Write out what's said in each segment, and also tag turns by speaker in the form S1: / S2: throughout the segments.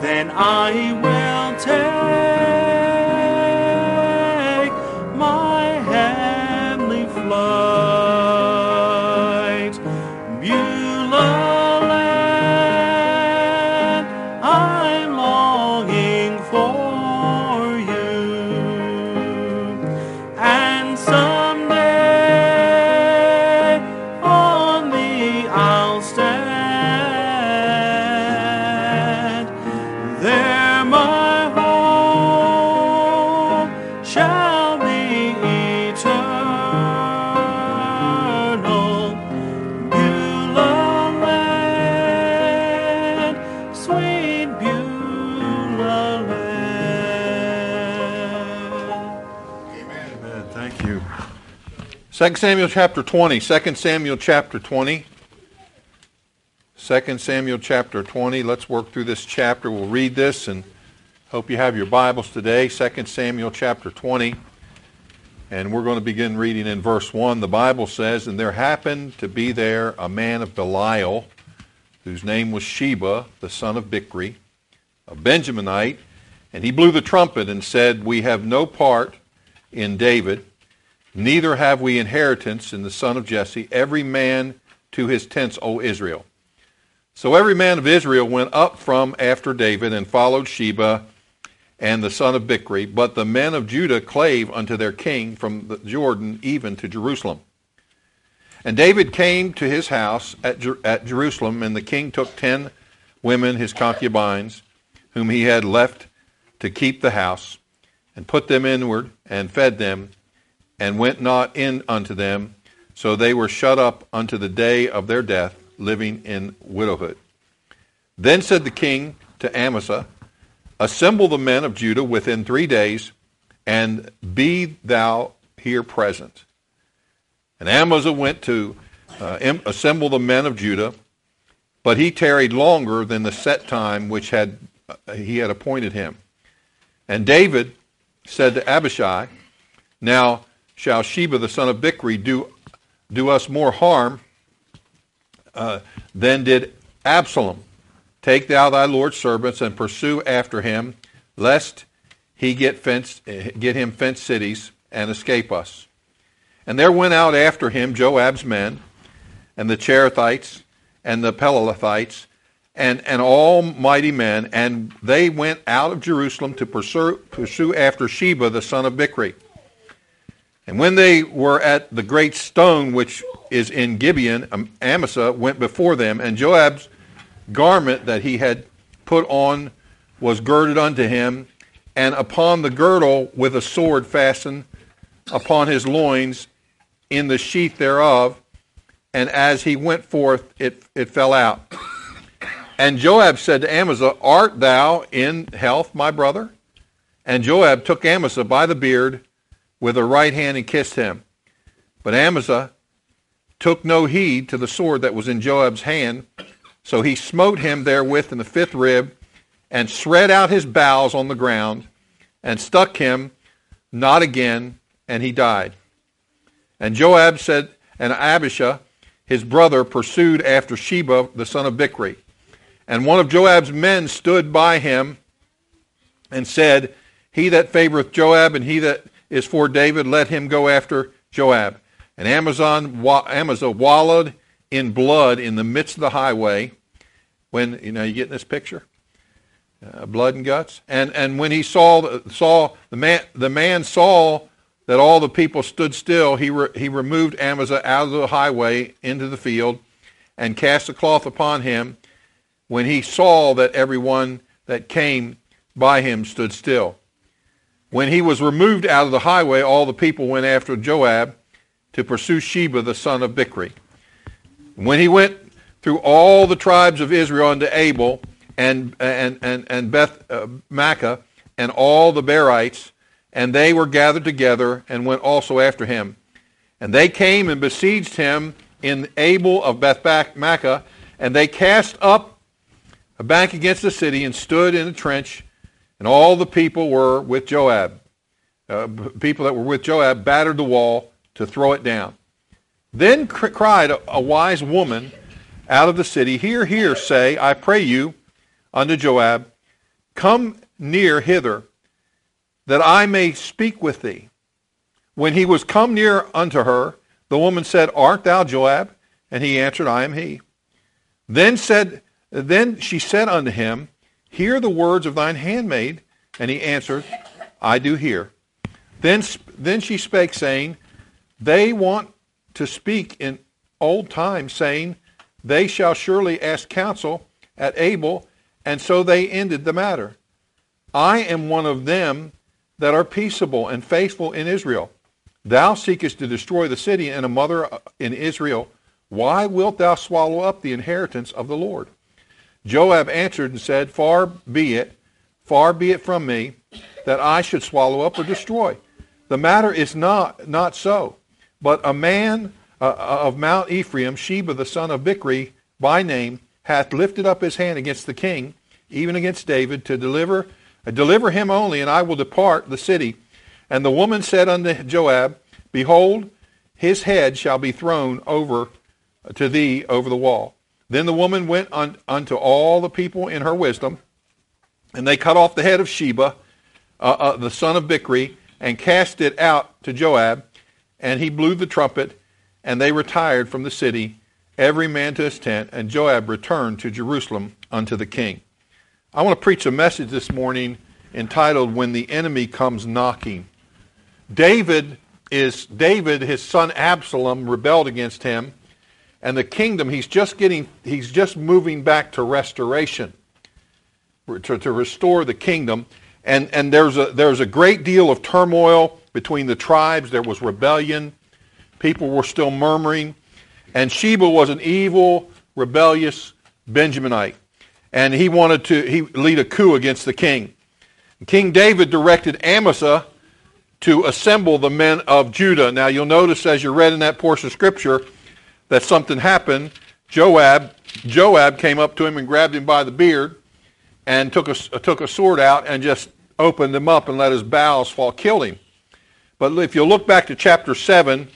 S1: then I will take
S2: 2 Samuel chapter 20. 2 Samuel chapter 20. 2 Samuel chapter 20. Let's work through this chapter. We'll read this and hope you have your Bibles today. 2 Samuel chapter 20. And we're going to begin reading in verse 1. The Bible says, And there happened to be there a man of Belial, whose name was Sheba, the son of Bichri, a Benjaminite, and he blew the trumpet and said, We have no part in David, neither have we inheritance in the son of Jesse, every man to his tents, O Israel. So every man of Israel went up from after David and followed Sheba and the son of Bichri, but the men of Judah clave unto their king from the Jordan even to Jerusalem. And David came to his house at, Jer- at Jerusalem, and the king took ten women, his concubines, whom he had left to keep the house, and put them inward, and fed them, and went not in unto them. So they were shut up unto the day of their death, living in widowhood. Then said the king to Amasa, Assemble the men of Judah within three days, and be thou here present. And Amasa went to uh, em- assemble the men of Judah, but he tarried longer than the set time which had uh, he had appointed him. And David said to Abishai, Now shall Sheba the son of Bichri do do us more harm uh, than did Absalom. Take thou thy Lord's servants and pursue after him, lest he get fenced, get him fenced cities and escape us. And there went out after him Joab's men, and the Cherethites, and the Pelethites, and, and all mighty men, and they went out of Jerusalem to pursue, pursue after Sheba the son of Bichri. And when they were at the great stone which is in Gibeon, Amasa went before them, and Joab's garment that he had put on was girded unto him, and upon the girdle with a sword fastened upon his loins in the sheath thereof, and as he went forth, it, it fell out. And Joab said to Amasa, Art thou in health, my brother? And Joab took Amasa by the beard with the right hand and kissed him. But Amasa took no heed to the sword that was in Joab's hand, so he smote him therewith in the fifth rib, and shred out his bowels on the ground, and stuck him not again, and he died. And Joab said, and Abishai, his brother, pursued after Sheba, the son of Bichri. And one of Joab's men stood by him and said, He that favoreth Joab and he that is for David, let him go after Joab. And Amasa, Amasa wallowed in blood in the midst of the highway. When you know you getting this picture, uh, blood and guts. And and when he saw saw the man the man saw that all the people stood still, he re, he removed Amasa out of the highway into the field, and cast a cloth upon him. When he saw that everyone that came by him stood still. When he was removed out of the highway, all the people went after Joab to pursue Sheba the son of Bichri. When he went through all the tribes of Israel unto Abel and, and, and, and Beth uh, and all the Berites, and they were gathered together and went also after him. And they came and besieged him in Abel of Beth Maachah, and they cast up a bank against the city and stood in a trench, and all the people were with Joab. Uh, people that were with Joab battered the wall to throw it down. Then cr- cried a, a wise woman out of the city, Hear, hear, say, I pray you, unto Joab, Come near hither, that I may speak with thee. When he was come near unto her, the woman said, Art thou Joab? And he answered, I am he. Then said, then she said unto him, Hear the words of thine handmaid. And he answered, I do hear. Then, then she spake, saying, They want to speak in old times, saying, They shall surely ask counsel at Abel, and so they ended the matter. I am one of them that are peaceable and faithful in Israel. Thou seekest to destroy the city and a mother in Israel. Why wilt thou swallow up the inheritance of the Lord? Joab answered and said, Far be it, far be it from me, that I should swallow up or destroy. The matter is not, not so. But a man uh, uh, of Mount Ephraim, Sheba the son of Bichri, by name, hath lifted up his hand against the king, even against David, to deliver, uh, deliver him only, and I will depart the city. And the woman said unto Joab, Behold, his head shall be thrown over to thee over the wall. Then the woman went un, unto all the people in her wisdom, and they cut off the head of Sheba, uh, uh, the son of Bichri, and cast it out to Joab, and he blew the trumpet, and they retired from the city, every man to his tent, and Joab returned to Jerusalem unto the king. I want to preach a message this morning entitled When the Enemy Comes Knocking. David is David, his son Absalom rebelled against him, and the kingdom he's just getting he's just moving back to restoration to, to restore the kingdom. And and there's a there's a great deal of turmoil between the tribes. There was rebellion. People were still murmuring. And Sheba was an evil rebellious Benjaminite. And he wanted to he lead a coup against the king. King David directed Amasa to assemble the men of Judah. Now you'll notice as you read in that portion of scripture that something happened, Joab, Joab came up to him and grabbed him by the beard and took a, uh, took a sword out and just opened him up and let his bowels fall, killed him. But if you look back to chapter 7,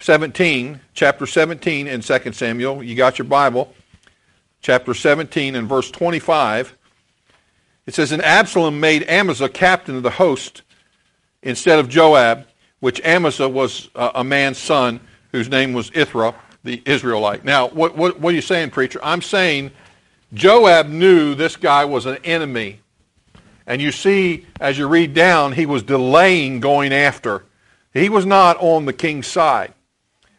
S2: 17, chapter 17 in 2 Samuel, you got your Bible, chapter 17 and verse 25, it says, And Absalom made Amasa captain of the host instead of Joab, which Amasa was uh, a man's son whose name was Ithra the Israelite. Now, what, what, what are you saying, preacher? I'm saying Joab knew this guy was an enemy. And you see, as you read down, he was delaying going after. He was not on the king's side.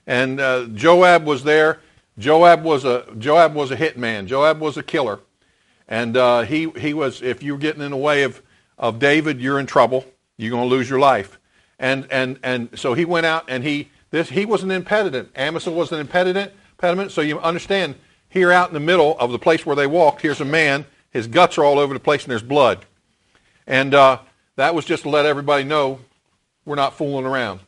S2: And uh, Joab was there. Joab was a Joab was a hitman. Joab was a killer. And uh, he, he was, if you're getting in the way of, of David, you're in trouble. You're going to lose your life. And, and, and so he went out and he, this, he was an impediment. Amasa was an impediment, impediment. So you understand, here out in the middle of the place where they walked, here's a man. His guts are all over the place and there's blood. And uh, that was just to let everybody know we're not fooling around.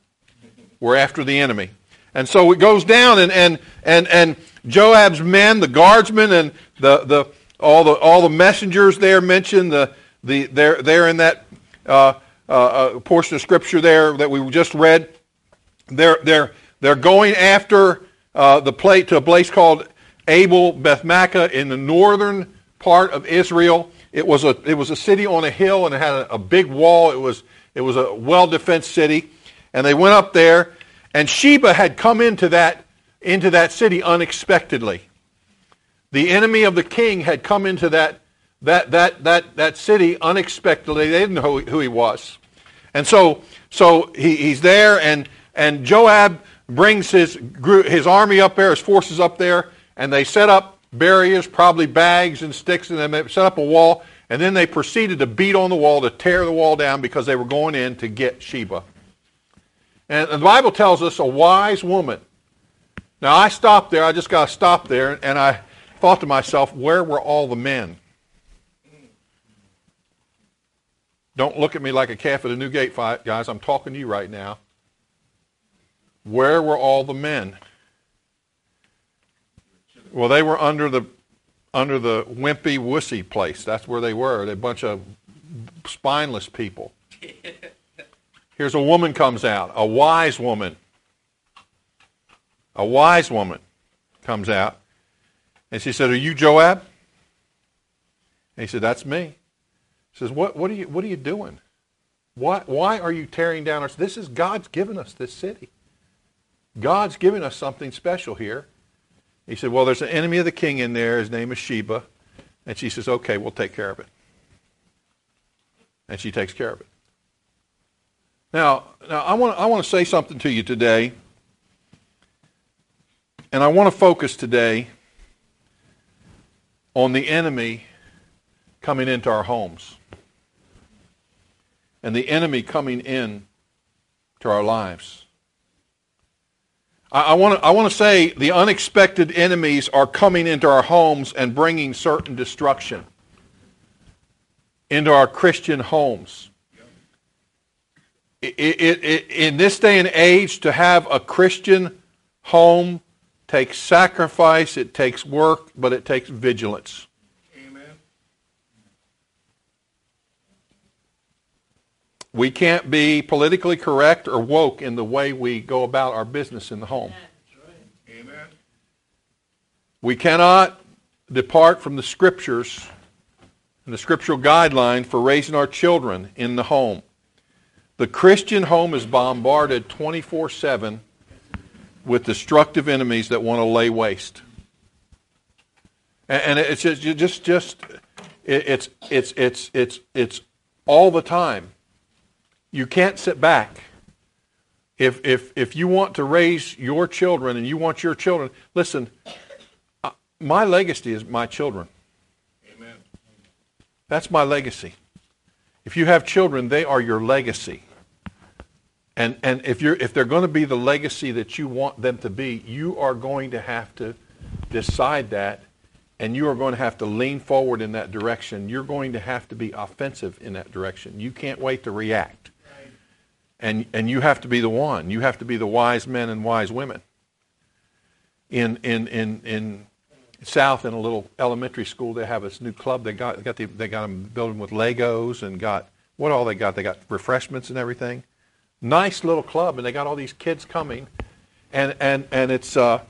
S2: We're after the enemy. And so it goes down, and, and, and, and Joab's men, the guardsmen, and the, the, all, the, all the messengers there mentioned, the, the, they're, they're in that uh, uh, uh portion of Scripture there that we just read. They're, they're, they're going after uh, the place to a place called Abel Bethmaachah in the northern part of Israel. It was a, it was a city on a hill and it had a, a big wall. It was, it was a well-defensed city. And they went up there, and Sheba had come into that, into that city unexpectedly. The enemy of the king had come into that, that, that, that, that city unexpectedly. They didn't know who he was. And so, so he, he's there, and and Joab brings his, his army up there, his forces up there, and they set up barriers, probably bags and sticks, and they set up a wall, and then they proceeded to beat on the wall, to tear the wall down because they were going in to get Sheba. And the Bible tells us a wise woman. Now I stopped there, I just got to stop there, and I thought to myself, where were all the men? Don't look at me like a calf at a new gate fight, guys. I'm talking to you right now. Where were all the men? Well, they were under the under the wimpy wussy place. That's where they were. They're a bunch of spineless people. Here's a woman comes out, a wise woman. A wise woman comes out. And she said, Are you Joab? And he said, That's me. says, what, what, are, you, what are you doing? Why, why are you tearing down our... This is God's given us this city. God's given us something special here. He said, well, there's an enemy of the king in there. His name is Sheba. And she says, okay, we'll take care of it. And she takes care of it. Now, now I want, I want to say something to you today. And I want to focus today on the enemy coming into our homes and the enemy coming in to our lives. I, want to I want to say the unexpected enemies are coming into our homes and bringing certain destruction into our Christian homes. It, it, it, in this day and age, to have a Christian home takes sacrifice, it takes work, but it takes vigilance. We can't be politically correct or woke in the way we go about our business in the home.
S3: Amen.
S2: We cannot depart from the scriptures and the scriptural guideline for raising our children in the home. The Christian home is bombarded 24 7 with destructive enemies that want to lay waste. And, it's just, just, just it's, it's, it's, it's, it's all the time. You can't sit back. If, if, if you want to raise your children and you want your children, listen, uh, my legacy is my children.
S3: Amen.
S2: That's my legacy. If you have children, they are your legacy. And, and if, you're, if they're going to be the legacy that you want them to be, you are going to have to decide that, and you are going to have to lean forward in that direction. You're going to have to be offensive in that direction. You can't wait to react. And, and you have to be the one. You have to be the wise men and wise women. In, in, in, in South, in a little elementary school, they have this new club. They got, they got, the, they got them building with Legos and got, what all they got? They got refreshments and everything nice little club, and they got all these kids coming, and and and it's uh,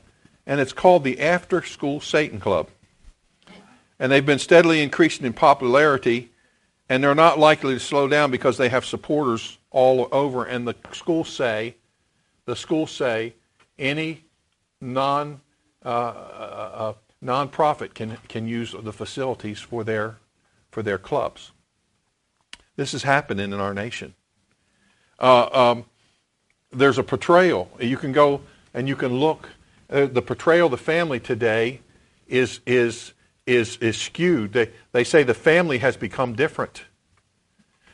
S2: and it's called the After School Satan Club, and they've been steadily increasing in popularity, and they're not likely to slow down because they have supporters all over, and the schools say, the schools say, any non uh, uh, uh nonprofit can can use the facilities for their for their clubs. This is happening in our nation. Uh, um, there's a portrayal. You can go and you can look. Uh, the portrayal of the family today is, is, is, is skewed. They, they say the family has become different.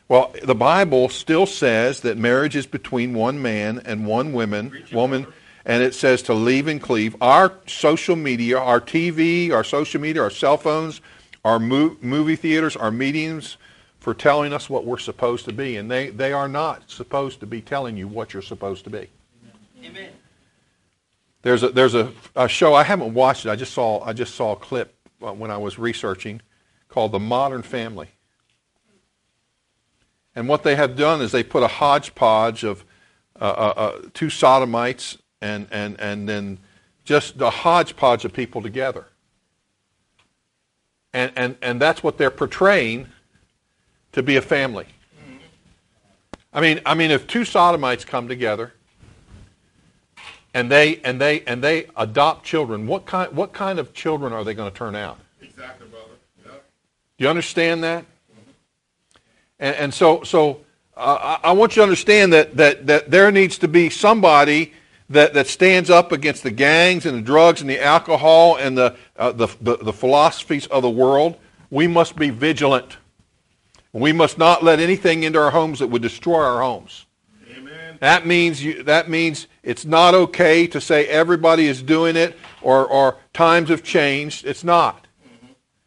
S2: Well, the Bible still says that marriage is between one man and one woman, woman, and it says to leave and cleave. Our social media, our TV, our social media, our cell phones, our movie theaters, our meetings, for telling us what we're supposed to be. And they, they are not supposed to be telling you what you're supposed to be. Amen. There's a, there's a, a show, I haven't watched it, I just saw, I just saw a clip when I was researching called The Modern Family. And what they have done is they put a hodgepodge of uh, uh, uh, two sodomites and, and, and then just a hodgepodge of people together. And, and, and that's what they're portraying to be a family. I mean, I mean, if two sodomites come together and they and they and they adopt children, what kind what kind of children are they going to turn out?
S3: Exactly, brother. Yep.
S2: Do you understand that? And, and so so uh, I want you to understand that that that there needs to be somebody that, that stands up against the gangs and the drugs and the alcohol and the, uh, the, the, the philosophies of the world. We must be vigilant. We must not let anything into our homes that would destroy our homes.
S3: Amen.
S2: That means you, that means it's not okay to say everybody is doing it or, or times have changed. It's not.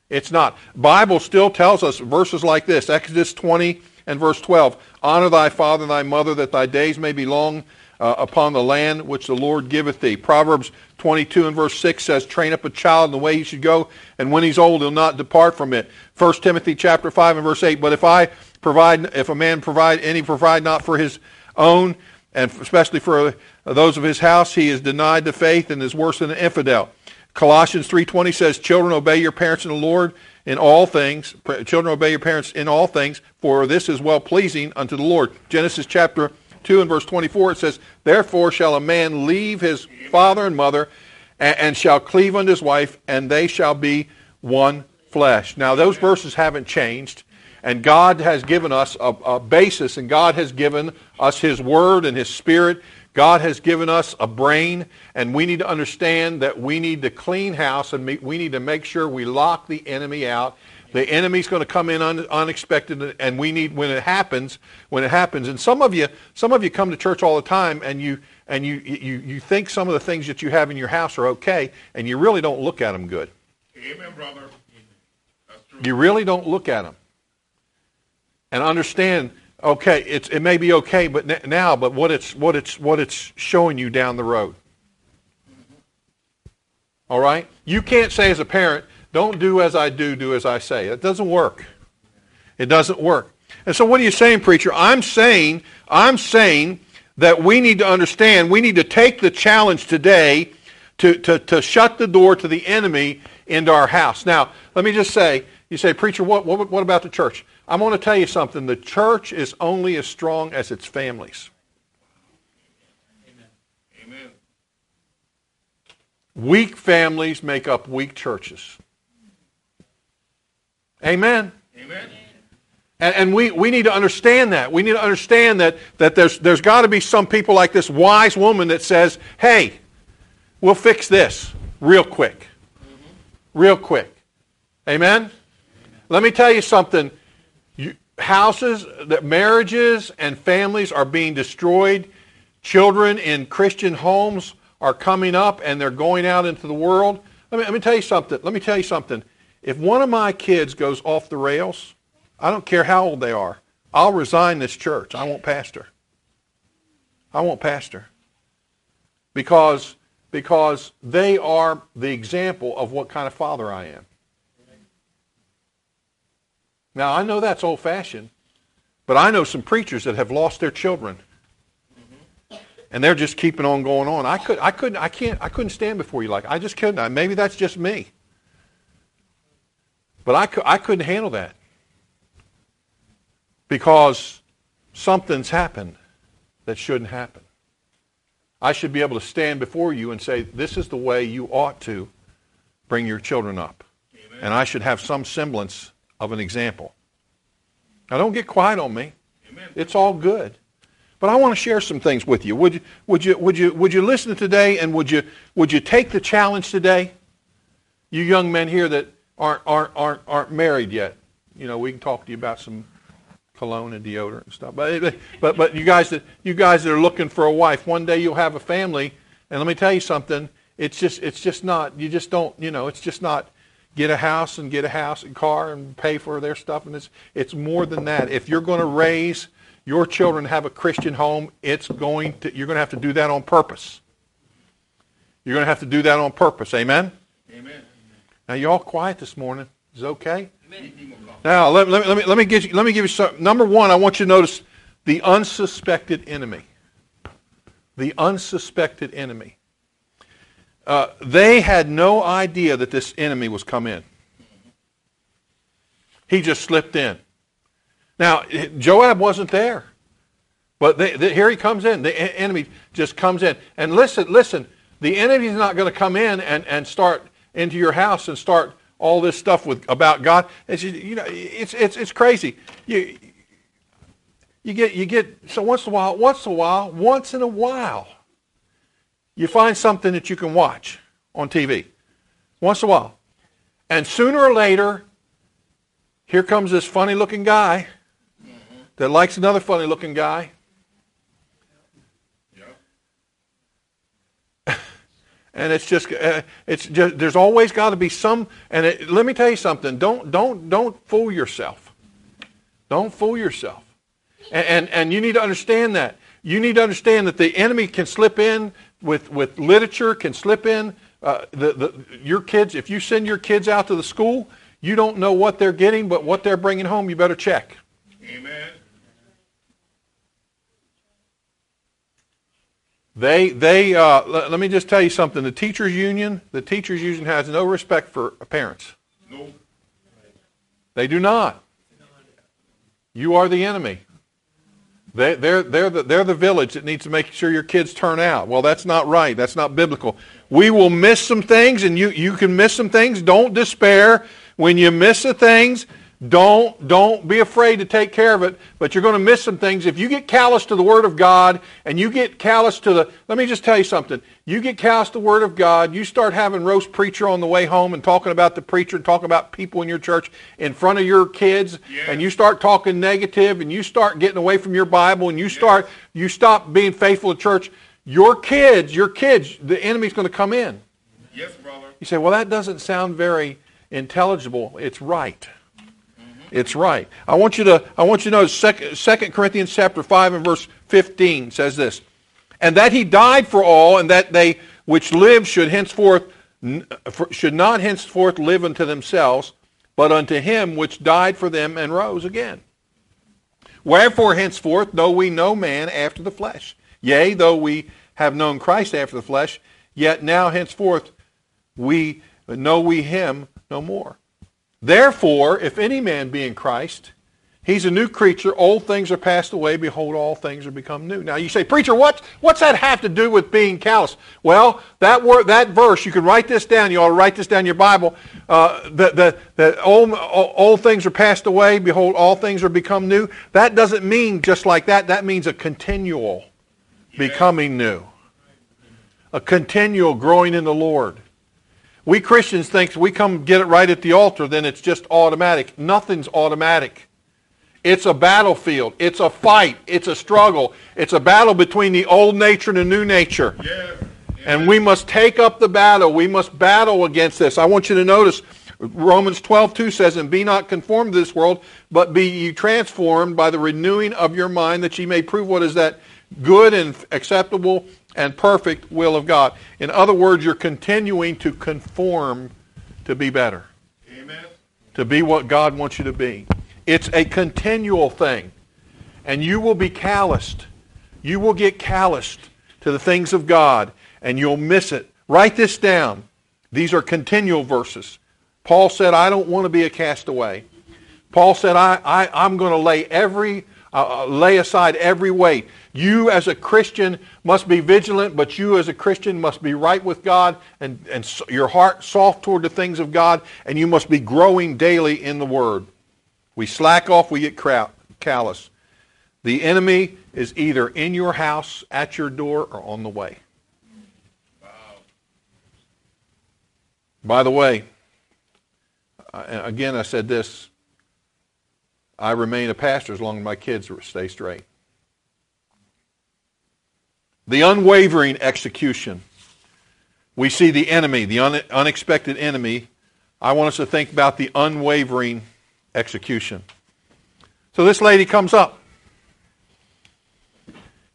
S2: It's not. Bible still tells us verses like this, Exodus 20 and verse 12, honor thy father and thy mother that thy days may be long uh, upon the land which the Lord giveth thee. Proverbs 22 and verse 6 says, train up a child in the way he should go, and when he's old, he'll not depart from it. 1 Timothy chapter 5 and verse 8, but if I provide, if a man provide, any provide not for his own, and especially for uh, those of his house, he is denied the faith and is worse than an infidel. Colossians 3.20 says, children, obey your parents in the Lord, in all things. Children, obey your parents in all things, for this is well pleasing unto the Lord. Genesis chapter 2 and verse 24, it says, Therefore shall a man leave his father and mother, and, and shall cleave unto his wife, and they shall be one flesh. Now, those verses haven't changed. And God has given us a, a, basis, and God has given us His Word and His Spirit. God has given us a brain, and we need to understand that we need to clean house, and we need to make sure we lock the enemy out. The enemy's going to come in un, unexpected, and we need when it happens. When it happens, and some of you, some of you come to church all the time, and you and you you you think some of the things that you have in your house are okay, and you really don't look at them good.
S3: Amen, brother.
S2: You really don't look at them and understand okay it's, it may be okay but now but what it's what it's what it's showing you down the road. All right? You can't say as a parent don't do as i do do as i say. It doesn't work. It doesn't work. And so what are you saying preacher? I'm saying i'm saying that we need to understand we need to take the challenge today to, to, to shut the door to the enemy into our house. Now let me just say you say preacher what, what, what about the church I'm going to tell you something. The church is only as strong as its families.
S3: Amen. Amen.
S2: Weak families make up weak churches. Amen.
S3: Amen.
S2: And, and, we, we need to understand that. We need to understand that, that there's, there's got to be some people like this wise woman that says, hey, we'll fix this real quick. Mm-hmm. Real quick. Amen? Let me tell you something houses, that marriages and families are being destroyed. Children in Christian homes are coming up and they're going out into the world. Let me, let me tell you something. Let me tell you something. If one of my kids goes off the rails, I don't care how old they are, I'll resign this church. I won't pastor. I won't pastor. Because, because they are the example of what kind of father I am. Now, I know that's old fashioned, but I know some preachers that have lost their children. Mm-hmm. And they're just keeping on going on. I could I couldn't I can't I couldn't stand before you like I just couldn't. Maybe that's just me. But I, could, I couldn't handle that. Because something's happened that shouldn't happen. I should be able to stand before you and say, this is the way you ought to bring your children up. Amen. And I should have some semblance of an example. Now, don't get quiet on me. Amen. It's all good. But I want to share some things with you. Would you, would you, would you, would you listen today and would you, would you take the challenge today? You young men here that aren't, aren't, aren't, aren't married yet. You know, we can talk to you about some cologne and deodorant and stuff. But, but, but you, guys that, you guys that are looking for a wife, one day you'll have a family. And let me tell you something. It's just, it's just not, you just don't, you know, it's just not, get a house and get a house and car and pay for their stuff. And it's, it's more than that. If you're going to raise your children have a Christian home, it's going to, you're going to have to do that on purpose. You're going to have to do that on purpose. Amen?
S3: Amen.
S2: Now, you all quiet this morning. Is okay? Amen. Now, let, let, me, let, me, let, me give you, let me give you some. Number one, I want you to notice the unsuspected enemy. The unsuspected enemy. Uh, they had no idea that this enemy was come in. He just slipped in. Now, Joab wasn't there. But they, they, here he comes in. The enemy just comes in. And listen, listen, the enemy's not going to come in and, and start into your house and start all this stuff with about God. It's, you know, it's, it's, it's crazy. You, you get, you get, so once in a while, once in a while, once in a while, you find something that you can watch on TV once in a while. And sooner or later, here comes this funny looking guy that likes another funny looking guy. and it's just uh, it's just there's always got to be some and it, let me tell you something don't don't don't fool yourself don't fool yourself and, and and you need to understand that you need to understand that the enemy can slip in with, with literature can slip in. Uh, the, the, your kids, if you send your kids out to the school, you don't know what they're getting, but what they're bringing home, you better check.
S3: Amen.
S2: They, they, uh, let, let, me just tell you something. The teachers union, the teachers union has no respect for parents.
S3: No.
S2: They do not. You are the enemy. They, they're, they're, the, they're the village that needs to make sure your kids turn out. Well, that's not right. That's not biblical. We will miss some things, and you, you can miss some things. Don't despair. When you miss the things, don't, don't be afraid to take care of it, but you're going to miss some things. If you get callous to the Word of God and you get callous to the, let me just tell you something. You get callous to the Word of God, you start having roast preacher on the way home and talking about the preacher and talking about people in your church in front of your kids,
S3: Yeah.
S2: and you start talking negative and you start getting away from your Bible and you start, you stop being faithful to church, your kids, your kids, the enemy's going to come in.
S3: Yes, brother.
S2: You say, well, that doesn't sound very intelligible. It's right. It's right. I want you to, I want you to know 2 Corinthians chapter 5 and verse 15 says this. And that he died for all, and that they which live should henceforth should not henceforth live unto themselves, but unto him which died for them and rose again. Wherefore henceforth know we no man after the flesh. Yea, though we have known Christ after the flesh, yet now henceforth we know we him no more. Therefore, if any man be in Christ, he's a new creature. Old things are passed away. Behold, all things are become new. Now you say, preacher, what, what's that have to do with being callous? Well, that word, that verse, you can write this down. You ought to write this down in your Bible. Uh, that that that old, old things are passed away. Behold, all things are become new. That doesn't mean just like that. That means a continual becoming new. A continual growing in the Lord. We Christians think we come get it right at the altar, then it's just automatic. Nothing's automatic. It's a battlefield. It's a fight. It's a struggle. It's a battle between the old nature and the new nature.
S3: Yes.
S2: And we must take up the battle. We must battle against this. I want you to notice Romans 12, 2 says, And be not conformed to this world, but be ye transformed by the renewing of your mind, that ye may prove what is that good and acceptable and perfect will of God. In other words, you're continuing to conform to be better,
S3: Amen.
S2: to be what God wants you to be. It's a continual thing. And you will be calloused. You will get calloused to the things of God, and you'll miss it. Write this down. These are continual verses. Paul said, I don't want to be a castaway. Paul said, I, I, I'm going to lay every, uh, uh, lay aside every weight. You as a Christian must be vigilant, but you as a Christian must be right with God and, and s- your heart soft toward the things of God, and you must be growing daily in the Word. We slack off, we get callous. The enemy is either in your house, at your door, or on the way.
S3: Wow.
S2: By the way, uh, again, I said this. I remain a pastor as long as my kids stay straight. The unwavering execution. We see the enemy, the un- unexpected enemy. I want us to think about the unwavering execution. So this lady comes up.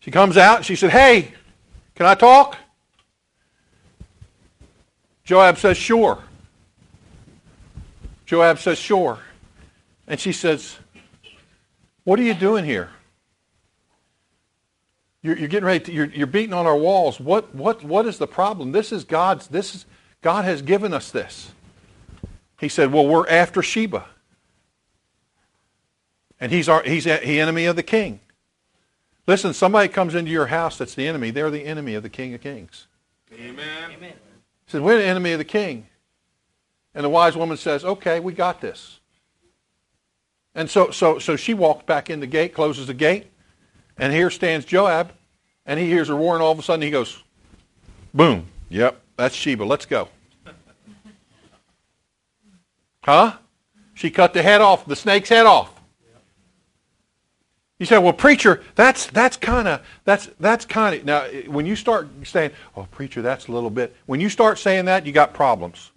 S2: She comes out she said, Hey, can I talk? Joab says, Sure. Joab says, Sure. And she says, What are you doing here? You're, you're getting ready to, you're, you're beating on our walls. What, what, what is the problem? This is God's, this is, God has given us this. He said, Well, we're after Sheba. And he's, our, he's a, the enemy of the king. Listen, somebody comes into your house that's the enemy. They're the enemy of the King of Kings.
S3: Amen.
S2: He said, We're the enemy of the king. And the wise woman says, Okay, we got this. And so, so, so she walks back in the gate, closes the gate, and here stands Joab, and he hears her roar, and all of a sudden he goes, Boom. Yep, that's Sheba. Let's go. Huh? She cut the head off, the snake's head off. You say, well, preacher, that's that's kind of that's that's kind of now. When you start saying, "Oh, preacher, that's a little bit," when you start saying that, you got problems.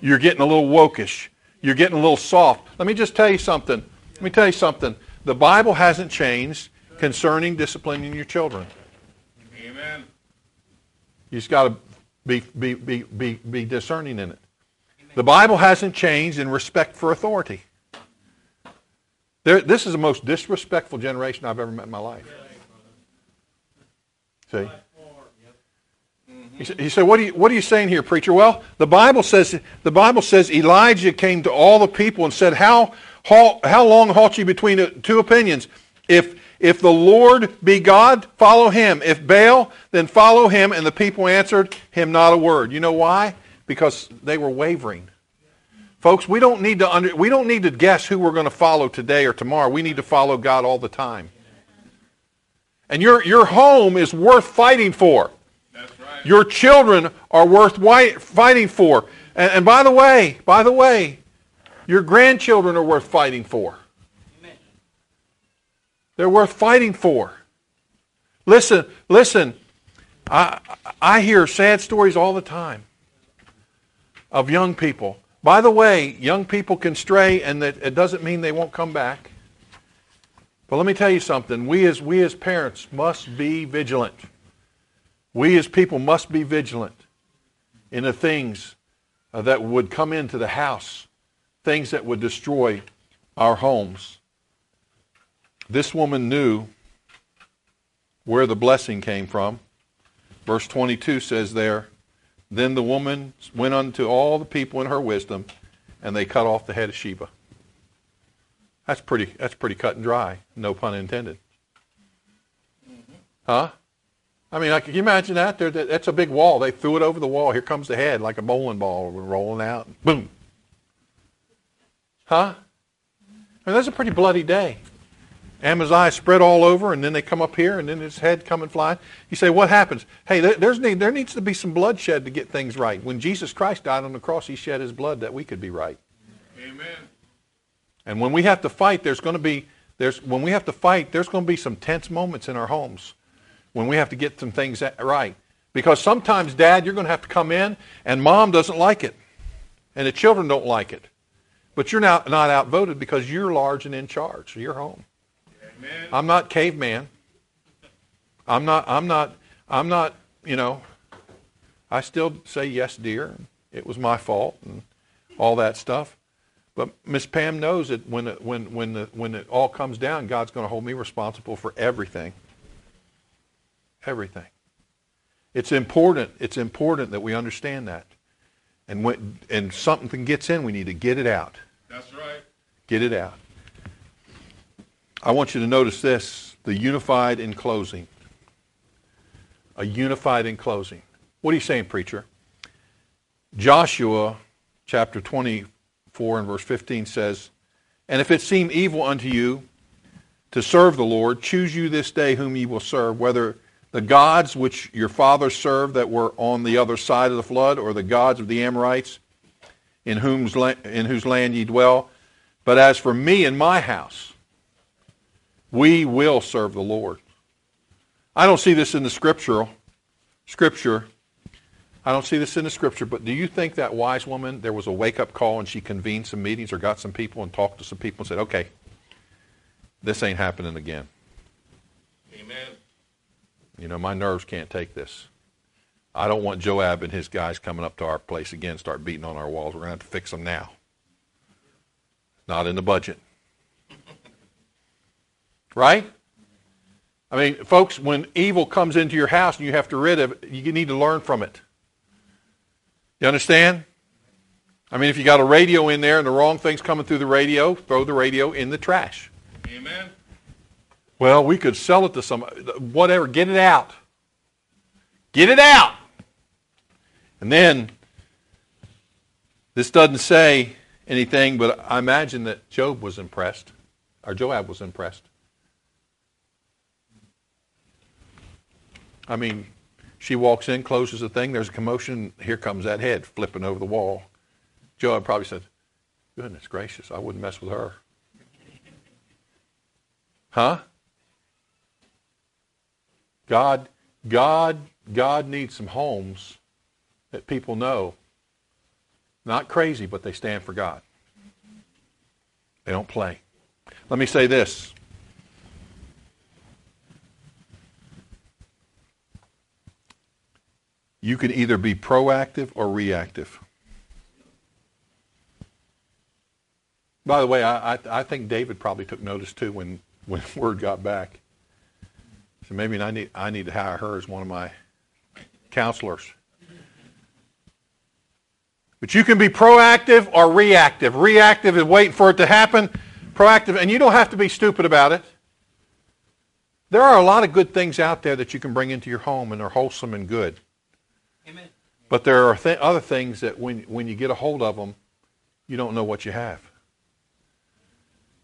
S2: You're getting a little wokish. You're getting a little soft. Let me just tell you something. Let me tell you something. The Bible hasn't changed concerning disciplining your children.
S3: Amen.
S2: You just got to be, be, be, be, be discerning in it. The Bible hasn't changed in respect for authority. There, this is the most disrespectful generation I've ever met in my life. See? He said, what, are you, what are you saying here, preacher? Well, the Bible says, the Bible says Elijah came to all the people and said, how halt, how long halt ye between two opinions? If if the Lord be God, follow him. If Baal, then follow him. And the people answered him not a word. You know why? Because they were wavering. Folks, we don't need to under, we don't need to guess who we're going to follow today or tomorrow. We need to follow God all the time. And your your home is worth fighting for. Your children are worth fighting for. And, and by the way, by the way, your grandchildren are worth fighting for. They're worth fighting for. Listen, listen. I, I hear sad stories all the time of young people. By the way, young people can stray, and that it doesn't mean they won't come back. But let me tell you something. We as, we as parents must be vigilant. We as people must be vigilant in the things uh, that would come into the house, things that would destroy our homes. This woman knew where the blessing came from. Verse 22 says there, Then the woman went unto all the people in her wisdom, and they cut off the head of Sheba. That's pretty, that's pretty cut and dry, no pun intended. Huh? I mean, like, can you imagine that? There, that- that's a big wall. They threw it over the wall. Here comes the head, like a bowling ball rolling out. Boom. Huh? I mean, that's a pretty bloody day. Amaziah spread all over, and then they come up here, and then his head coming flying. You say, what happens? Hey, there, there's need, there needs to be some bloodshed to get things right. When Jesus Christ died on the cross, he shed his blood that we could be right.
S3: Amen.
S2: And when we have to fight, there's going to be there's when we have to fight, there's going to be some tense moments in our homes when we have to get some things right. Because sometimes, Dad, you're going to have to come in, and Mom doesn't like it, and the children don't like it, but you're not not outvoted because you're large and in charge You're home.
S3: Amen.
S2: I'm not caveman. I'm not. I'm not. I'm not. You know. I still say yes, dear. It was my fault and all that stuff. But Miss Pam knows that when it, when when the, when it all comes down, God's going to hold me responsible for everything. Everything. It's important. It's important that we understand that. And when and something gets in, we need to get it out.
S3: That's right.
S2: Get it out. I want you to notice this the unified in closing. A unified in closing. What are you saying, preacher? Joshua chapter 24 and verse 15 says, And if it seem evil unto you to serve the Lord, choose you this day whom ye will serve, whether the gods which your fathers served that were on the other side of the flood, or the gods of the Amorites in whose, la- in whose land ye dwell. But as for me and my house, we will serve the Lord. I don't see this in the scriptural scripture. I don't see this in the scripture, but do you think that wise woman, there was a wake-up call and she convened some meetings or got some people and talked to some people and said, okay, this ain't happening again.
S3: Amen.
S2: You know, my nerves can't take this. I don't want Joab and his guys coming up to our place again, start beating on our walls. We're going to have to fix them now. Not in the budget. Right? I mean, folks, when evil comes into your house and you have to rid of it, you need to learn from it. You understand? I mean, if you got a radio in there and the wrong thing's coming through the radio, throw the radio in the trash.
S3: Amen.
S2: Well, we could sell it to somebody. Whatever. Get it out. Get it out. And then, this doesn't say anything, but I imagine that Job was impressed, or Joab was impressed. I mean, she walks in, closes the thing, there's a commotion, here comes that head flipping over the wall. Joab probably said, Goodness gracious, I wouldn't mess with her. Huh? God, God, God needs some homes that people know. Not crazy, but they stand for God. They don't play. Let me say this. You can either be proactive or reactive. By the way, I, I, I think David probably took notice too when, when word got back. So maybe I need, I need to hire her as one of my counselors. But you can be proactive or reactive. Reactive is waiting for it to happen. Proactive, and you don't have to be stupid about it. There are a lot of good things out there that you can bring into your home, and they're wholesome and good.
S4: Amen.
S2: But there are th- other things that when, when you get a hold of them, you don't know what you have.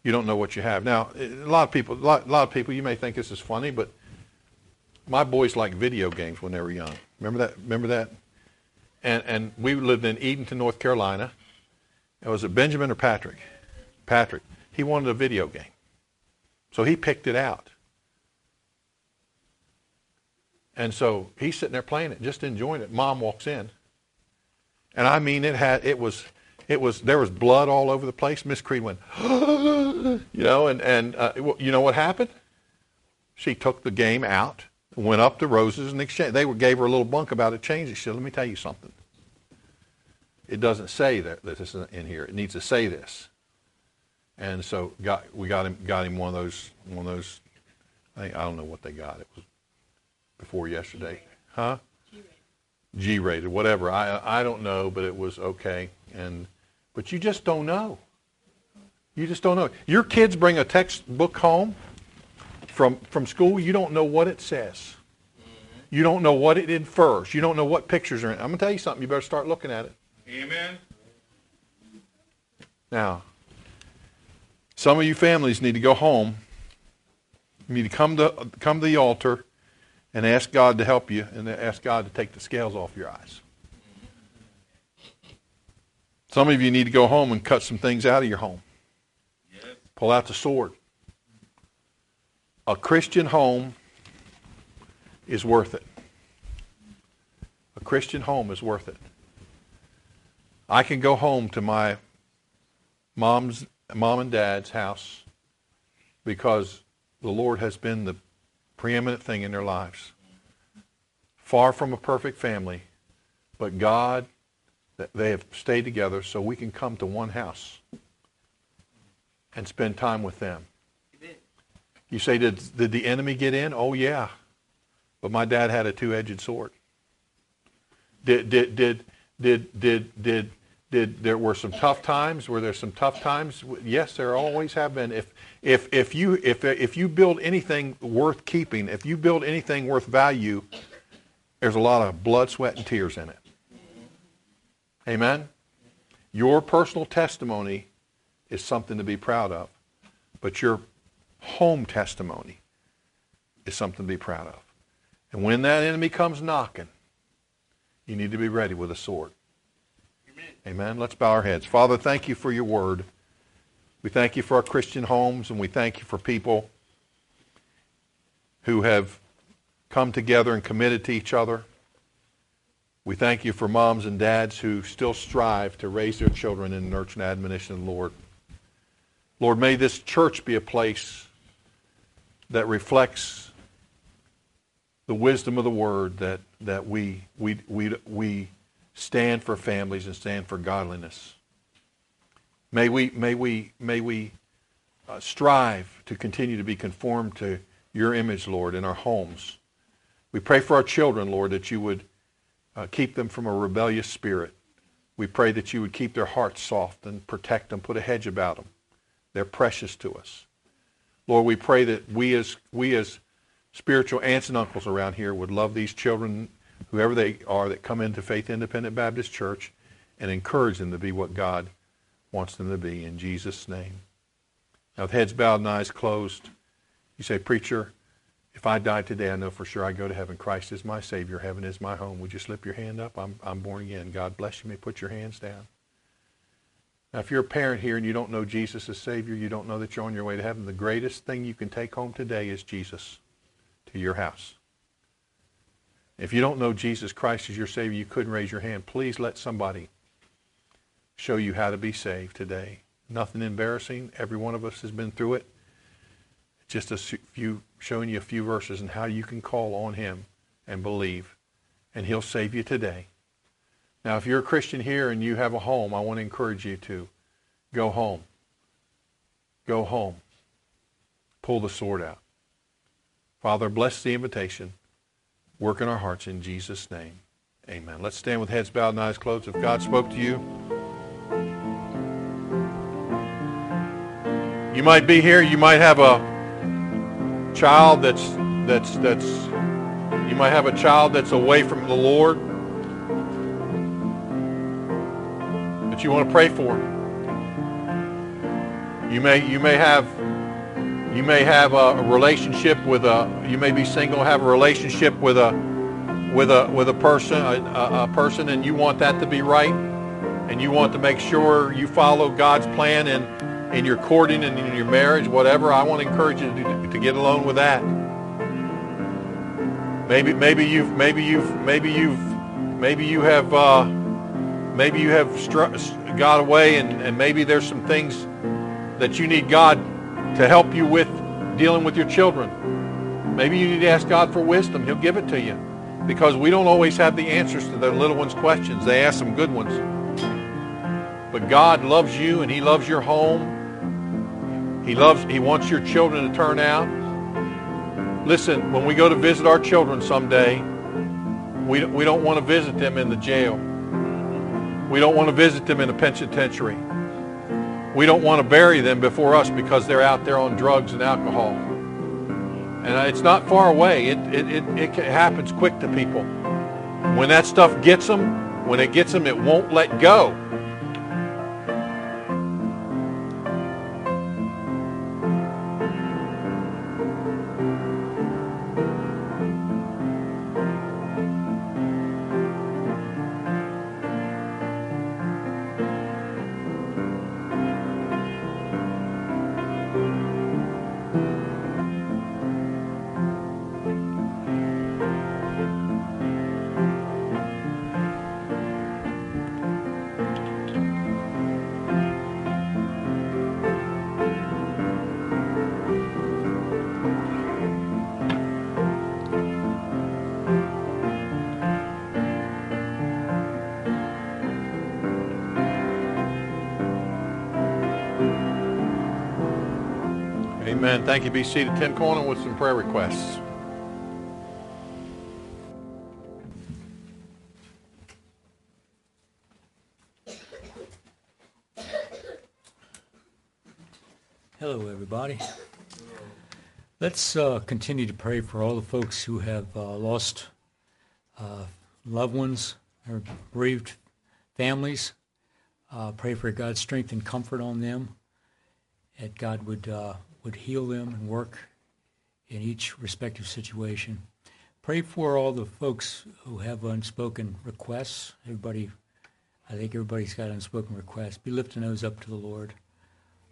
S2: You don't know what you have. Now, a lot of people, a lot, a lot of people, you may think this is funny, but my boys liked video games when they were young. Remember that? Remember that? And and we lived in Edenton, North Carolina. It was it Benjamin or Patrick? Patrick. He wanted a video game, so he picked it out. And so he's sitting there playing it, just enjoying it. Mom walks in, and I mean, it had it was it was there was blood all over the place. Miss Creed went, you know, and and uh, you know what happened? She took the game out, went up to Roses and exchanged. They gave her a little bunk about it, changed it. She said, "Let me tell you something. It doesn't say that, that this isn't in here. It needs to say this." And so got we got him got him one of those one of those. I, think, I don't know what they got. It was before yesterday, huh? G-rated, whatever. I I don't know, but it was okay. And but you just don't know. You just don't know. Your kids bring a textbook home from from school. You don't know what it says. You don't know what it infers. You don't know what pictures are in. it. I'm gonna tell you something. You better start looking at it
S3: Amen.
S2: now. Some of you families need to go home. You need to come to come to the altar and ask God to help you and ask God to take the scales off your eyes. Some of you need to go home and cut some things out of your home.
S3: Yes.
S2: Pull out the sword. A Christian home is worth it. A Christian home is worth it. I can go home to my mom's mom and dad's house because the Lord has been the preeminent thing in their lives. Far from a perfect family, but God, they have stayed together so we can come to one house and spend time with them. You say, did, did the enemy get in? Oh, yeah. But my dad had a two-edged sword. Did, did, did, did, did, did, did, there were some tough times? Were there some tough times? Yes, there always have been. If, if, if, you, if, if you build anything worth keeping, if you build anything worth value, there's a lot of blood, sweat, and tears in it. Amen? Your personal testimony is something to be proud of, but your home testimony is something to be proud of. And when that enemy comes knocking, you need to be ready with a sword. Amen. Let's bow our heads. Father, thank you for your word. We thank you for our Christian homes, and we thank you for people who have come together and committed to each other. We thank you for moms and dads who still strive to raise their children in nurture and admonition of the Lord. Lord, may this church be a place that reflects the wisdom of the word that, that we, we, we, we stand for families and stand for godliness. May we, may we, may we uh, strive to continue to be conformed to your image, Lord, in our homes. We pray for our children, Lord, that you would uh, keep them from a rebellious spirit. We pray that you would keep their hearts soft and protect them, put a hedge about them. They're precious to us. Lord, we pray that we as, we as spiritual aunts and uncles around here would love these children, whoever they are, that come into Faith Independent Baptist Church and encourage them to be what God wants them to be in Jesus' name. Now, with heads bowed and eyes closed, you say, Preacher, if I die today, I know for sure I go to heaven. Christ is my Savior. Heaven is my home. Would you slip your hand up? I'm, I'm born again. God bless you. May put your hands down. Now, if you're a parent here and you don't know Jesus as Savior, you don't know that you're on your way to heaven, the greatest thing you can take home today is Jesus to your house. If you don't know Jesus Christ as your Savior, you couldn't raise your hand. Please let somebody show you how to be saved today. Nothing embarrassing. Every one of us has been through it. Just a few, showing you a few verses and how you can call on Him and believe, and He'll save you today. Now, if you're a Christian here and you have a home, I want to encourage you to go home. Go home. Pull the sword out. Father, bless the invitation. Work in our hearts in Jesus' name. Amen. Let's stand with heads bowed and eyes closed. If God spoke to you, You might be here. You might have a child that's that's that's. You might have a child that's away from the Lord, that you want to pray for. You may you may have you may have a, relationship with a you may be single, have a relationship with a with a with a person a, a person, and you want that to be right, and you want to make sure you follow God's plan in in your courting and in your marriage, whatever. I want to encourage you to, to get along with that. Maybe maybe you've maybe you've maybe you've maybe you have uh, maybe you have got away, and, and maybe there's some things that you need God to help you with dealing with your children. Maybe you need to ask God for wisdom. He'll give it to you. Because we don't always have the answers to the little ones' questions. They ask some good ones. But God loves you and He loves your home. He loves He wants your children to turn out. Listen, when we go to visit our children someday, we, we don't want to visit them in the jail. We don't want to visit them in a penitentiary. We don't want to bury them before us because they're out there on drugs and alcohol. And it's not far away. It, it, it, it happens quick to people. When that stuff gets them, when it gets them, it won't let go. Amen. Thank you. Be seated. Tim Corner with some prayer requests.
S4: Hello, everybody. Let's uh, continue to pray for all the folks who have uh, lost uh, loved ones or bereaved families. Uh, pray for God's strength and comfort on them, that God would uh, would heal them and work in each respective situation. Pray for all the folks who have unspoken requests. Everybody, I think everybody's got unspoken requests. Be lifting those up to the Lord.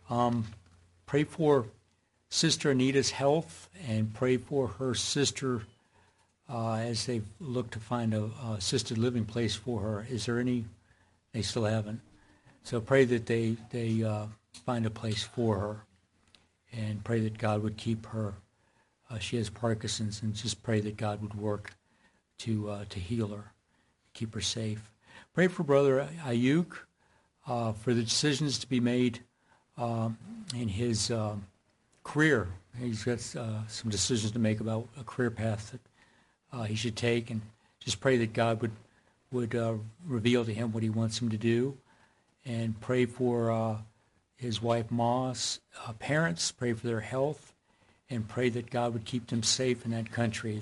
S4: Um, pray for Sister Anita's health and pray for her sister uh, as they look to find a, a assisted living place for her. Is there any? They still haven't. So pray that they they uh, find a place for her and pray that God would keep her. Uh, she has Parkinson's, and just pray that God would work to uh, to heal her, keep her safe. Pray for Brother Ayuk uh, for the decisions to be made um, in his um, career. He's got uh, some decisions to make about a career path that uh, he should take, and just pray that God would would uh, reveal to him what He wants him to do, and pray for his wife Ma's uh, parents, pray for their health, and pray that God would keep them safe in that country.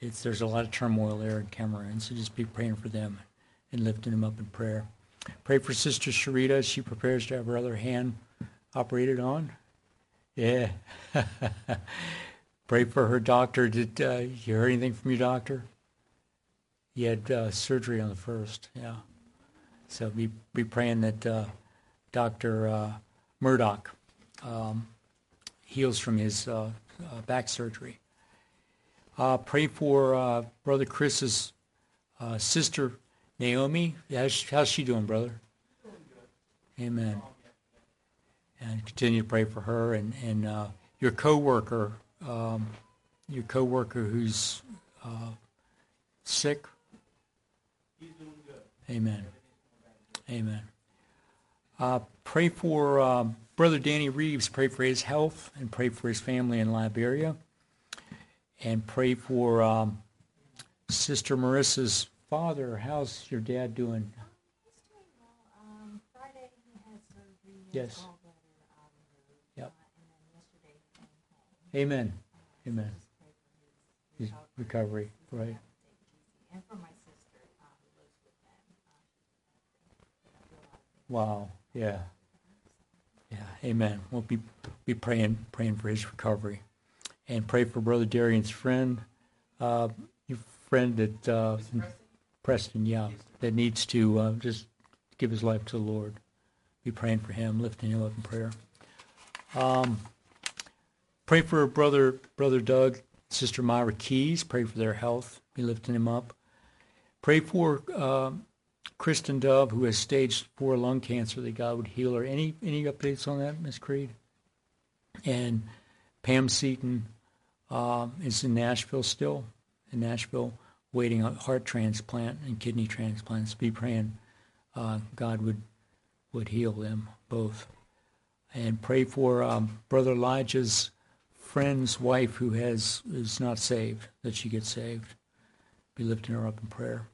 S4: It's, there's a lot of turmoil there in Cameroon, so just be praying for them and lifting them up in prayer. Pray for Sister Sharita as she prepares to have her other hand operated on. Yeah. pray for her doctor. Did uh, you hear anything from your doctor? He had uh, surgery on the first. Yeah. So be be praying that uh, uh, Murdoch um, heals from his uh, uh, back surgery. Uh, pray for uh, Brother Chris's uh, sister, Naomi. How's, how's she doing, brother? Amen. And continue to pray for her and, and your coworker, um, your coworker who's sick. Amen. Amen. Uh, pray for um, Brother Danny Reeves. Pray for his health and pray for his family in Liberia. And pray for um, Sister Marissa's father. How's your dad doing? Yes. Yep. Amen. Amen. His recovery, right?
S5: Uh.
S4: Wow. Yeah. Yeah. Amen. We'll be be praying praying for his recovery, and pray for Brother Darian's friend, uh, your friend that uh, Preston. Yeah, that needs to uh, just give his life to the Lord. Be praying for him, lifting him up in prayer. Um, pray for brother brother Doug, sister Myra Keys. Pray for their health. Be lifting him up. Pray for um Kristen Dove, who has stage four lung cancer, that God would heal her. Any any updates on that, Miss Creed? And Pam Seaton um, is in Nashville still, in Nashville, waiting on heart transplant and kidney transplants. Be praying uh, God would would heal them both, and pray for um, Brother Elijah's friend's wife who has is not saved that she gets saved. Be lifting her up in prayer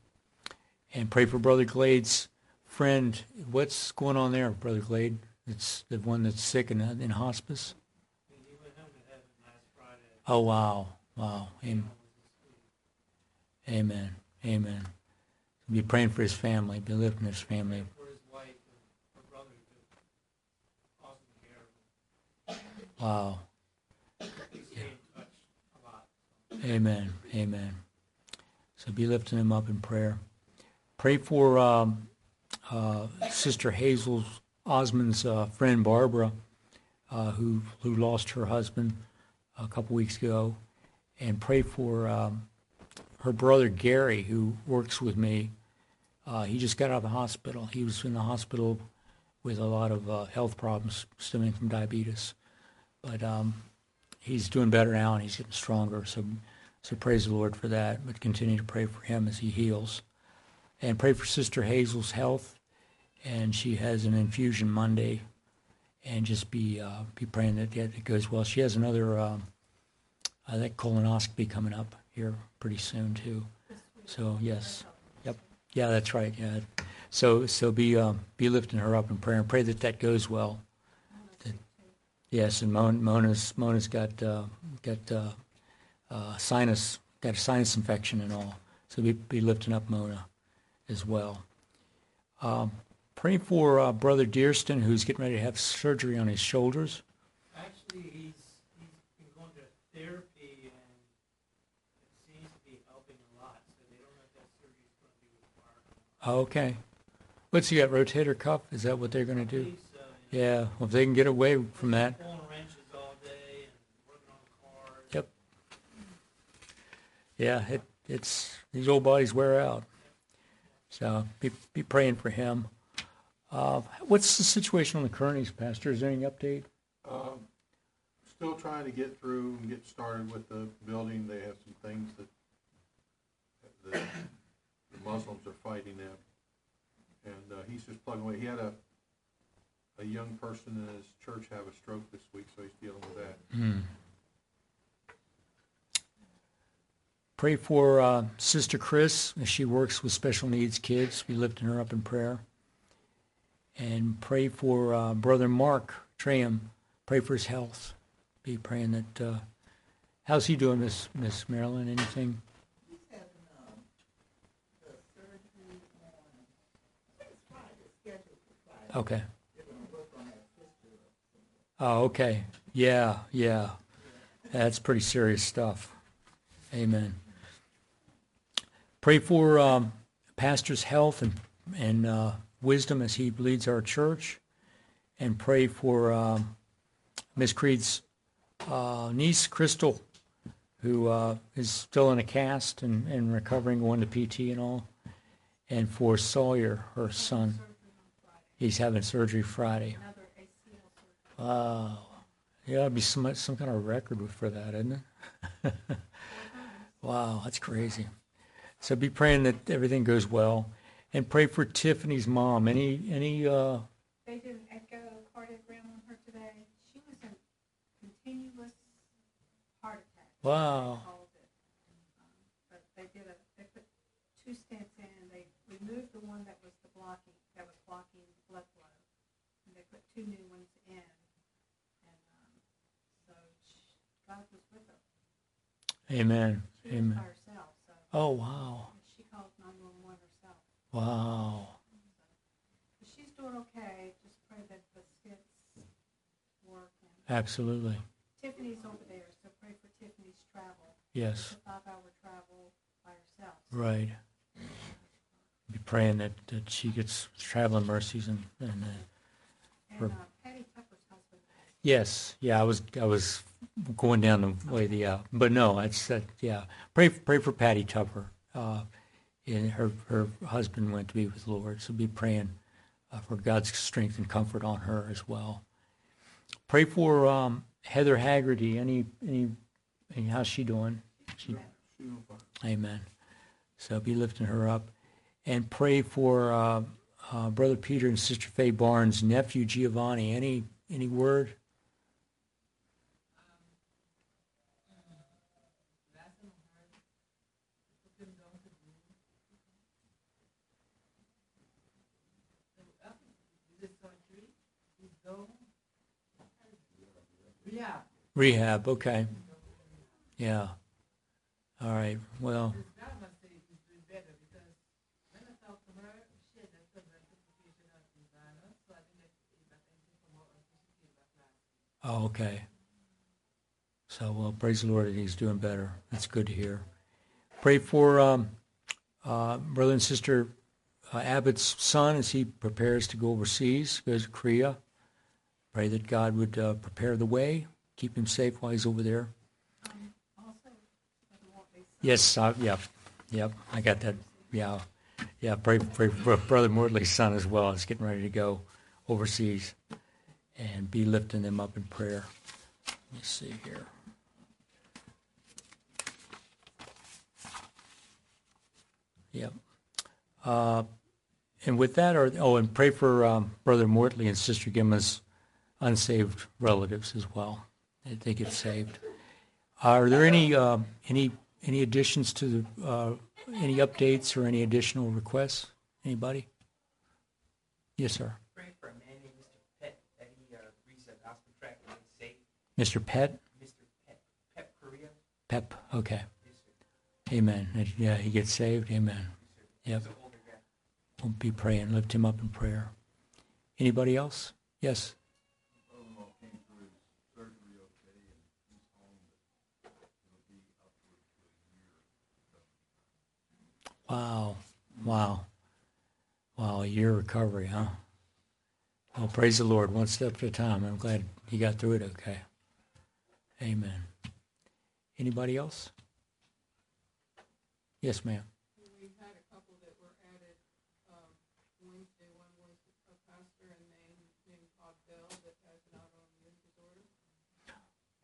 S4: and pray for Brother Glade's friend. What's going on there, Brother Glade? It's the one that's sick in, in hospice. Oh wow, wow, Amen, Amen, Amen. Be praying for his family. Be lifting his family.
S6: and.
S4: Wow,
S6: lot.
S4: Amen, Amen. So be lifting him up in prayer. Pray for um, uh, Sister Hazel Osmond's uh, friend Barbara, uh, who who lost her husband a couple weeks ago, and pray for um, her brother Gary, who works with me. Uh, he just got out of the hospital. He was in the hospital with a lot of uh, health problems stemming from diabetes, but um, he's doing better now and he's getting stronger. So, so praise the Lord for that. But continue to pray for him as he heals, and pray for Sister Hazel's health. And she has an infusion Monday, and just be uh, be praying that that it goes well. She has another, um, I think, colonoscopy coming up here pretty soon too. So yes, yep, yeah, that's right. Yeah, so so be um, be lifting her up in prayer and pray that that goes well. That- yes, and Mon, Mona's Mona's got uh, got uh, uh, sinus got a sinus infection and all. So be be lifting up Mona as well. Um, pray for uh, Brother Dearston, who's getting ready to have surgery on his shoulders.
S6: Actually, he's, he's been going to therapy and it seems to be helping a lot, so they don't know if that surgery's going to be required.
S4: Okay. What's he got? Rotator cuff? Is that what they're going to do?
S6: He's, uh,
S4: Yeah. Well, if they can get away from that,
S6: pulling wrenches all day and working on cars.
S4: Yep. Yeah, it, it's these old bodies wear out. So be be praying for him. Uh, what's the situation on the Kearneys, Pastor? Is there any update?
S2: Um, Still trying to get through and get started with the building. They have some things that the the Muslims are fighting them. And uh, he's just plugging away. He had a, a young person in his church have a stroke this week, so he's dealing with that.
S4: Pray for uh, Sister Chris as she works with special needs kids. Be lifting her up in prayer. And pray for uh, Brother Mark Traham. Pray for his health. Be praying that. Uh, how's he doing, Miss Miss Marilyn? Anything?
S5: He's having, um, the surgery on, I think it's Friday, it's scheduled for Friday.
S4: Okay.
S5: They're gonna work on that fistula.
S4: Oh, okay. Yeah, yeah. That's pretty serious stuff. Amen. Pray for um, pastor's health and and uh, wisdom as he leads our church, and pray for um, Miss Creed's uh, niece Crystal, who uh, is still in a cast and, and recovering, going to PT and all, and for Sawyer, her son. He's having surgery Friday. Wow. Yeah, it'd be some some kind of record for that, isn't it? wow, that's crazy. So be praying that everything goes well, and pray for Tiffany's mom. Any any uh,
S5: They did an echocardiogram on her today. She was in continuous heart attack.
S4: Wow.
S5: They called it. Um, But they did a, they put two stents in, they removed the one that was the blocking, that was blocking blood flow. And they put two new ones in. And, um, so she- God
S4: Amen.
S5: Was
S4: Amen.
S5: by herself, so
S4: Oh, wow.
S5: she called 911 herself.
S4: Wow.
S5: But she's doing okay. Just pray that the skits work. And
S4: Absolutely.
S5: Tiffany's over there, so pray for Tiffany's travel.
S4: Yes.
S5: It's a five-hour travel by herself.
S4: Right. Be praying that, that she gets traveling mercies and, and uh,
S5: And uh, Patty Tucker's husband.
S4: yes, yeah, I was I was going down the way the uh, but no, it's that yeah. Pray pray for Patty Tupper. Uh, and her her husband went to be with the Lord, so be praying uh, for God's strength and comfort on her as well. Pray for um, Heather Haggerty. Any any, any how's she doing? She, Amen. So be lifting her up, and pray for uh, uh, Brother Peter and Sister Faye Barnes' nephew Giovanni. Any any word? Rehab. Okay. Yeah. All right. Well. Oh, okay. So, well, praise the Lord that he's doing better. That's good to hear. Pray for um, uh, brother and sister uh, Abbott's son as he prepares to go overseas, goes to Korea. Pray that God would uh, prepare the way, keep him safe while he's over there.
S5: Also, Mortley's son.
S4: Yes, uh, yep, yep, I got that. Yeah, yeah. Pray, pray for brother Mortley's son as well. Is getting ready to go overseas, and be lifting them up in prayer. Let me see here. Yep. Uh, and with that, or oh, and pray for um, brother Mortley and sister Gimma's unsaved relatives as well. That they get saved. Are there any uh, any any additions to the uh, any updates or any additional requests? Anybody? Yes, sir.
S7: Pray for a man named Mr. Pet that he uh, reached a gospel and is safe.
S4: Mr. Pet
S7: Mr. Pet, Pet Korea.
S4: Pep. Okay.
S7: Yes.
S4: Amen. Yeah, he gets saved. Amen. Yep.
S7: Older guy.
S4: We'll be praying. Lift him up in prayer. Anybody else? Yes. Wow. Wow. Wow, a year recovery, huh? Well, praise the Lord, one step at a time. I'm glad he got through it okay. Amen. Anybody else? Yes, ma'am.
S8: We had a couple that were added, um, Wednesday, one was a pastor and named, named Todd Bell that has an autoimmune disorder.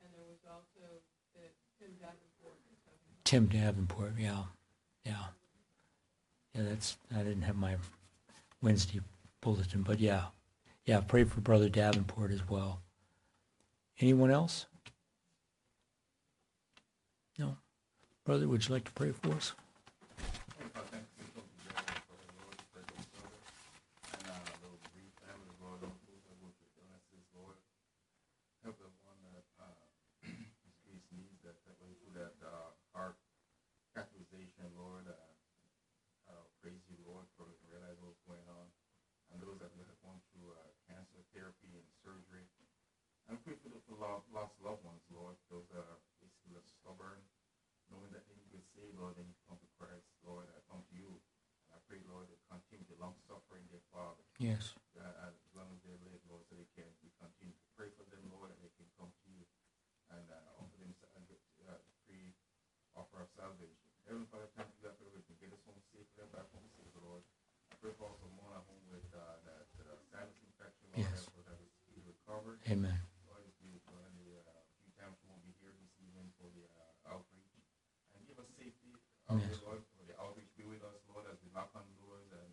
S8: And there was also that Tim Davenport is having,
S4: Tim Davenport, yeah, yeah, yeah. That's I didn't have my Wednesday bulletin, but yeah, yeah. Pray for Brother Davenport as well. Anyone else? No, brother. Would you like to pray for us?
S3: Help the one that, uh, is case needs that, that way through that, uh, heart catheterization, Lord, uh, uh, praise you, Lord, for realize what's going on. And those that have gone through, uh, cancer therapy and surgery. And pray for the, for lo- lost loved ones, Lord, those that are basically stubborn, knowing that they need to get saved, Lord, they need to come to Christ, Lord, I come to you. And I pray, Lord, that continue to long suffering their Father
S4: Yes.
S3: uh, as long as they live, Lord, so they can we continue to pray for them, Lord, and they can come to you and uh, offer them sa- uh, get, uh, free offer of salvation. Heavenly Father, thank you that we can get us home safely, back home safely, Lord. I pray for also Mona home with uh, that uh, sinus infection, Lord,
S4: Yes.
S3: that that is speedy recovered.
S4: Amen.
S3: Lord, if you for any uh, few times we won't be here this evening for the uh, outreach, and give us safety, out
S4: Yes.
S3: Lord, for the outreach. Be with us, Lord, as we knock on doors and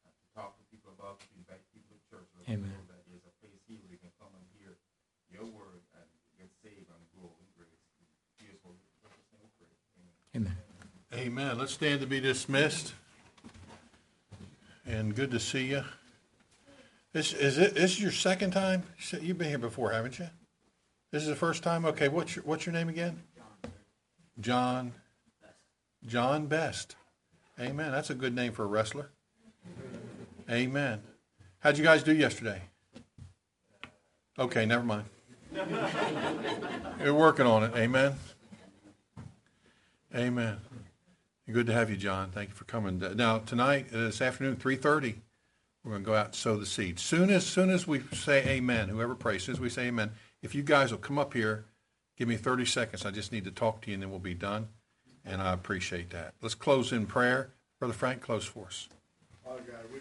S3: uh, to talk to people about, to invite people to church. Lord,
S4: Amen.
S3: Know that there's a place here where they can come and hear your word and get saved and grow in grace. Jesus' holy precious name we pray. Amen.
S4: Amen.
S2: Amen. Let's stand to be dismissed. And good to see you. Is it. This is your second time. You've been here before, haven't you? This is the first time. Okay. What's your What's your name again? John. John Best. Amen. That's a good name for a wrestler. Amen. How'd you guys do yesterday? Okay, never mind. You're working on it. Amen. Amen. Good to have you, John. Thank you for coming. Now tonight, uh, this afternoon, three thirty, we're going to go out and sow the seed. Soon as soon as we say Amen, whoever prays, soon as we say Amen, if you guys will come up here, give me thirty seconds. I just need to talk to you, and then we'll be done. And I appreciate that. Let's close in prayer. Brother Frank, close for us.
S9: Father God, we